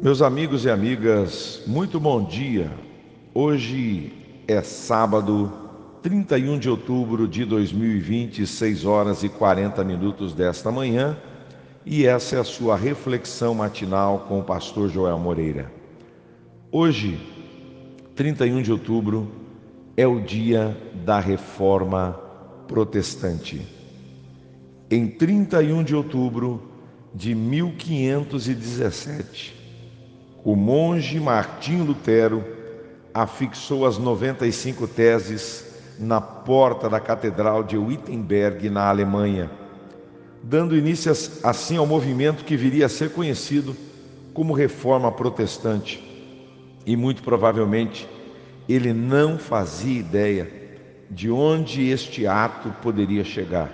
Meus amigos e amigas, muito bom dia. Hoje é sábado, 31 de outubro de 2020, 6 horas e 40 minutos desta manhã, e essa é a sua reflexão matinal com o pastor Joel Moreira. Hoje, 31 de outubro, é o dia da reforma protestante. Em 31 de outubro de 1517, o monge Martim Lutero afixou as 95 teses na porta da Catedral de Wittenberg, na Alemanha, dando início assim ao movimento que viria a ser conhecido como Reforma Protestante. E muito provavelmente ele não fazia ideia de onde este ato poderia chegar.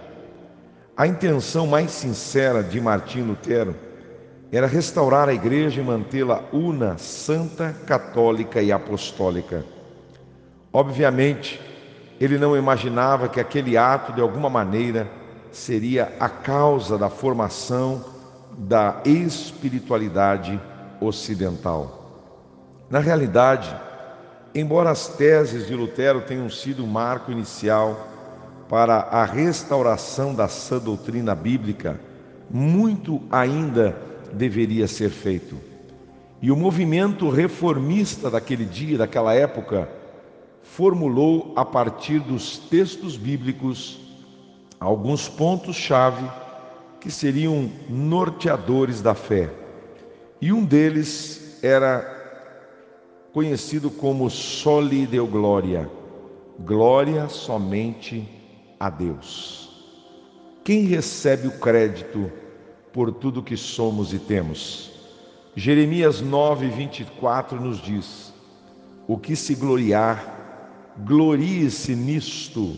A intenção mais sincera de Martim Lutero era restaurar a igreja e mantê-la una, santa, católica e apostólica. Obviamente, ele não imaginava que aquele ato, de alguma maneira, seria a causa da formação da espiritualidade ocidental. Na realidade, embora as teses de Lutero tenham sido um marco inicial para a restauração da sã doutrina bíblica, muito ainda deveria ser feito. E o movimento reformista daquele dia, daquela época, formulou a partir dos textos bíblicos alguns pontos-chave que seriam norteadores da fé. E um deles era conhecido como Soli Deo Glória, glória somente a Deus. Quem recebe o crédito por tudo que somos e temos. Jeremias 9, 24 nos diz: O que se gloriar, glorie-se nisto,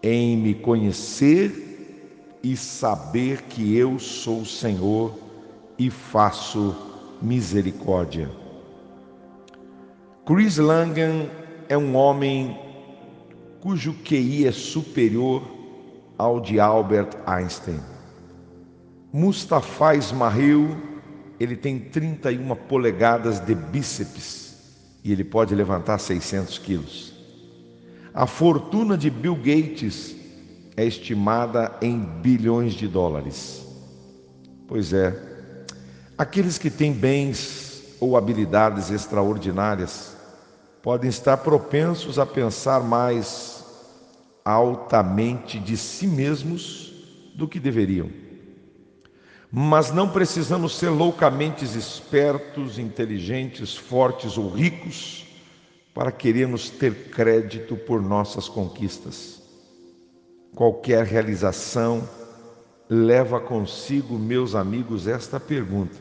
em me conhecer e saber que eu sou o Senhor e faço misericórdia. Chris Langan é um homem cujo QI é superior ao de Albert Einstein. Mustafa Ismail, ele tem 31 polegadas de bíceps e ele pode levantar 600 quilos. A fortuna de Bill Gates é estimada em bilhões de dólares. Pois é, aqueles que têm bens ou habilidades extraordinárias podem estar propensos a pensar mais altamente de si mesmos do que deveriam mas não precisamos ser loucamente espertos, inteligentes, fortes ou ricos para querermos ter crédito por nossas conquistas. Qualquer realização leva consigo, meus amigos, esta pergunta: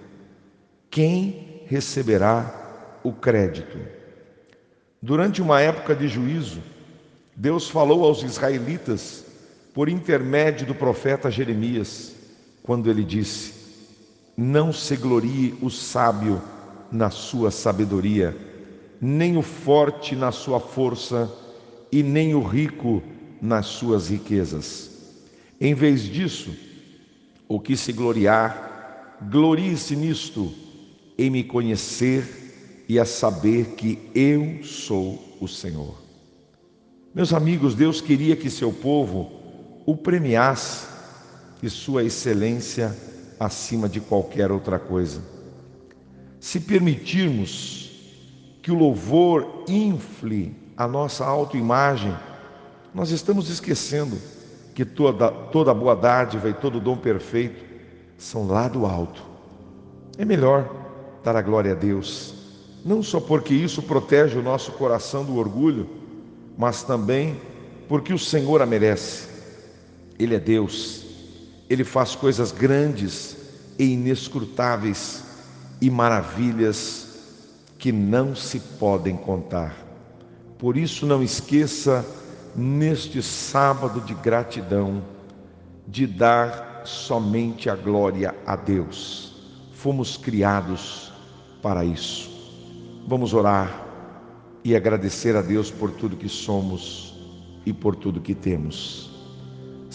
quem receberá o crédito? Durante uma época de juízo, Deus falou aos israelitas por intermédio do profeta Jeremias quando ele disse: Não se glorie o sábio na sua sabedoria, nem o forte na sua força, e nem o rico nas suas riquezas. Em vez disso, o que se gloriar, glorie-se nisto, em me conhecer e a saber que eu sou o Senhor. Meus amigos, Deus queria que seu povo o premiasse e Sua excelência acima de qualquer outra coisa. Se permitirmos que o louvor infle a nossa autoimagem, nós estamos esquecendo que toda, toda boa dádiva e todo dom perfeito são lá do alto. É melhor dar a glória a Deus, não só porque isso protege o nosso coração do orgulho, mas também porque o Senhor a merece. Ele é Deus ele faz coisas grandes e inescrutáveis e maravilhas que não se podem contar. Por isso, não esqueça, neste sábado de gratidão, de dar somente a glória a Deus. Fomos criados para isso. Vamos orar e agradecer a Deus por tudo que somos e por tudo que temos.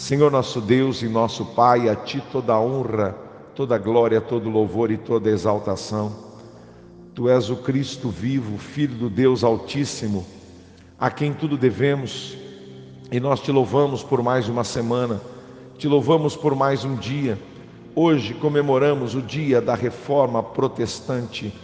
Senhor nosso Deus e nosso Pai, a Ti toda honra, toda glória, todo louvor e toda exaltação. Tu és o Cristo vivo, Filho do Deus Altíssimo, a quem tudo devemos, e nós te louvamos por mais uma semana, te louvamos por mais um dia. Hoje comemoramos o dia da reforma protestante.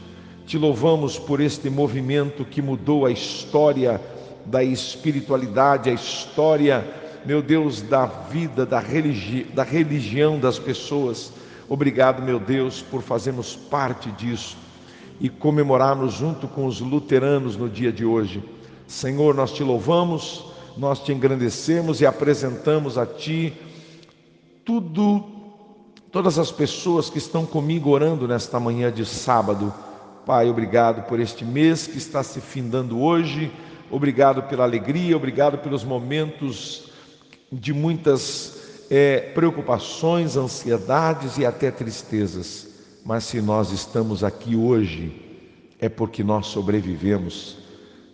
Te louvamos por este movimento que mudou a história da espiritualidade, a história, meu Deus, da vida, da, religi da religião das pessoas. Obrigado, meu Deus, por fazermos parte disso e comemorarmos junto com os luteranos no dia de hoje. Senhor, nós te louvamos, nós te engrandecemos e apresentamos a ti tudo, todas as pessoas que estão comigo orando nesta manhã de sábado. Pai, obrigado por este mês que está se findando hoje, obrigado pela alegria, obrigado pelos momentos de muitas é, preocupações, ansiedades e até tristezas. Mas se nós estamos aqui hoje, é porque nós sobrevivemos.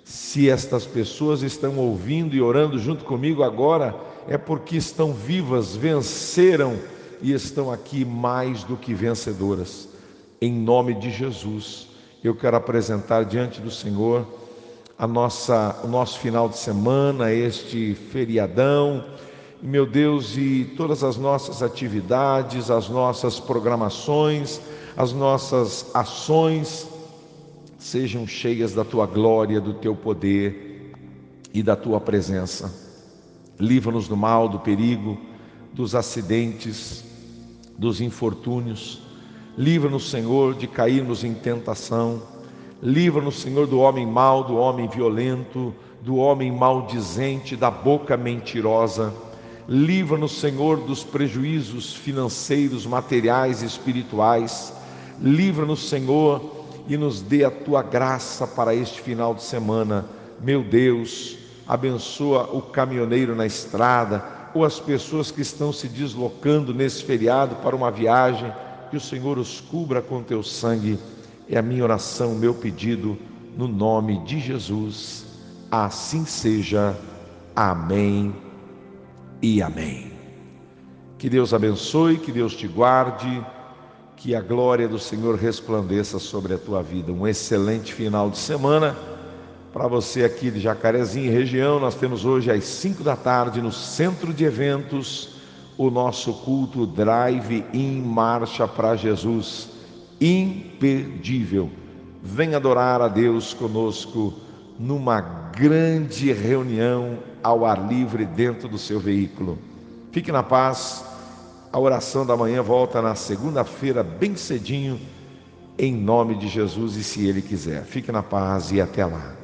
Se estas pessoas estão ouvindo e orando junto comigo agora, é porque estão vivas, venceram e estão aqui mais do que vencedoras. Em nome de Jesus, eu quero apresentar diante do Senhor a nossa, o nosso final de semana, este feriadão, meu Deus, e todas as nossas atividades, as nossas programações, as nossas ações sejam cheias da tua glória, do teu poder e da tua presença. Livra-nos do mal, do perigo, dos acidentes, dos infortúnios. Livra-nos, Senhor, de cairmos em tentação. Livra-nos, Senhor, do homem mau, do homem violento, do homem maldizente, da boca mentirosa. Livra-nos, Senhor, dos prejuízos financeiros, materiais e espirituais. Livra-nos, Senhor, e nos dê a tua graça para este final de semana. Meu Deus, abençoa o caminhoneiro na estrada ou as pessoas que estão se deslocando nesse feriado para uma viagem, que o Senhor os cubra com teu sangue. É a minha oração, o meu pedido, no nome de Jesus. Assim seja. Amém e amém. Que Deus abençoe, que Deus te guarde que a glória do Senhor resplandeça sobre a tua vida. Um excelente final de semana. Para você aqui de Jacarezinho e região, nós temos hoje às 5 da tarde no centro de eventos o nosso culto Drive em Marcha para Jesus. Imperdível. Vem adorar a Deus conosco numa grande reunião ao ar livre dentro do seu veículo. Fique na paz. A oração da manhã volta na segunda-feira, bem cedinho, em nome de Jesus e se Ele quiser. Fique na paz e até lá.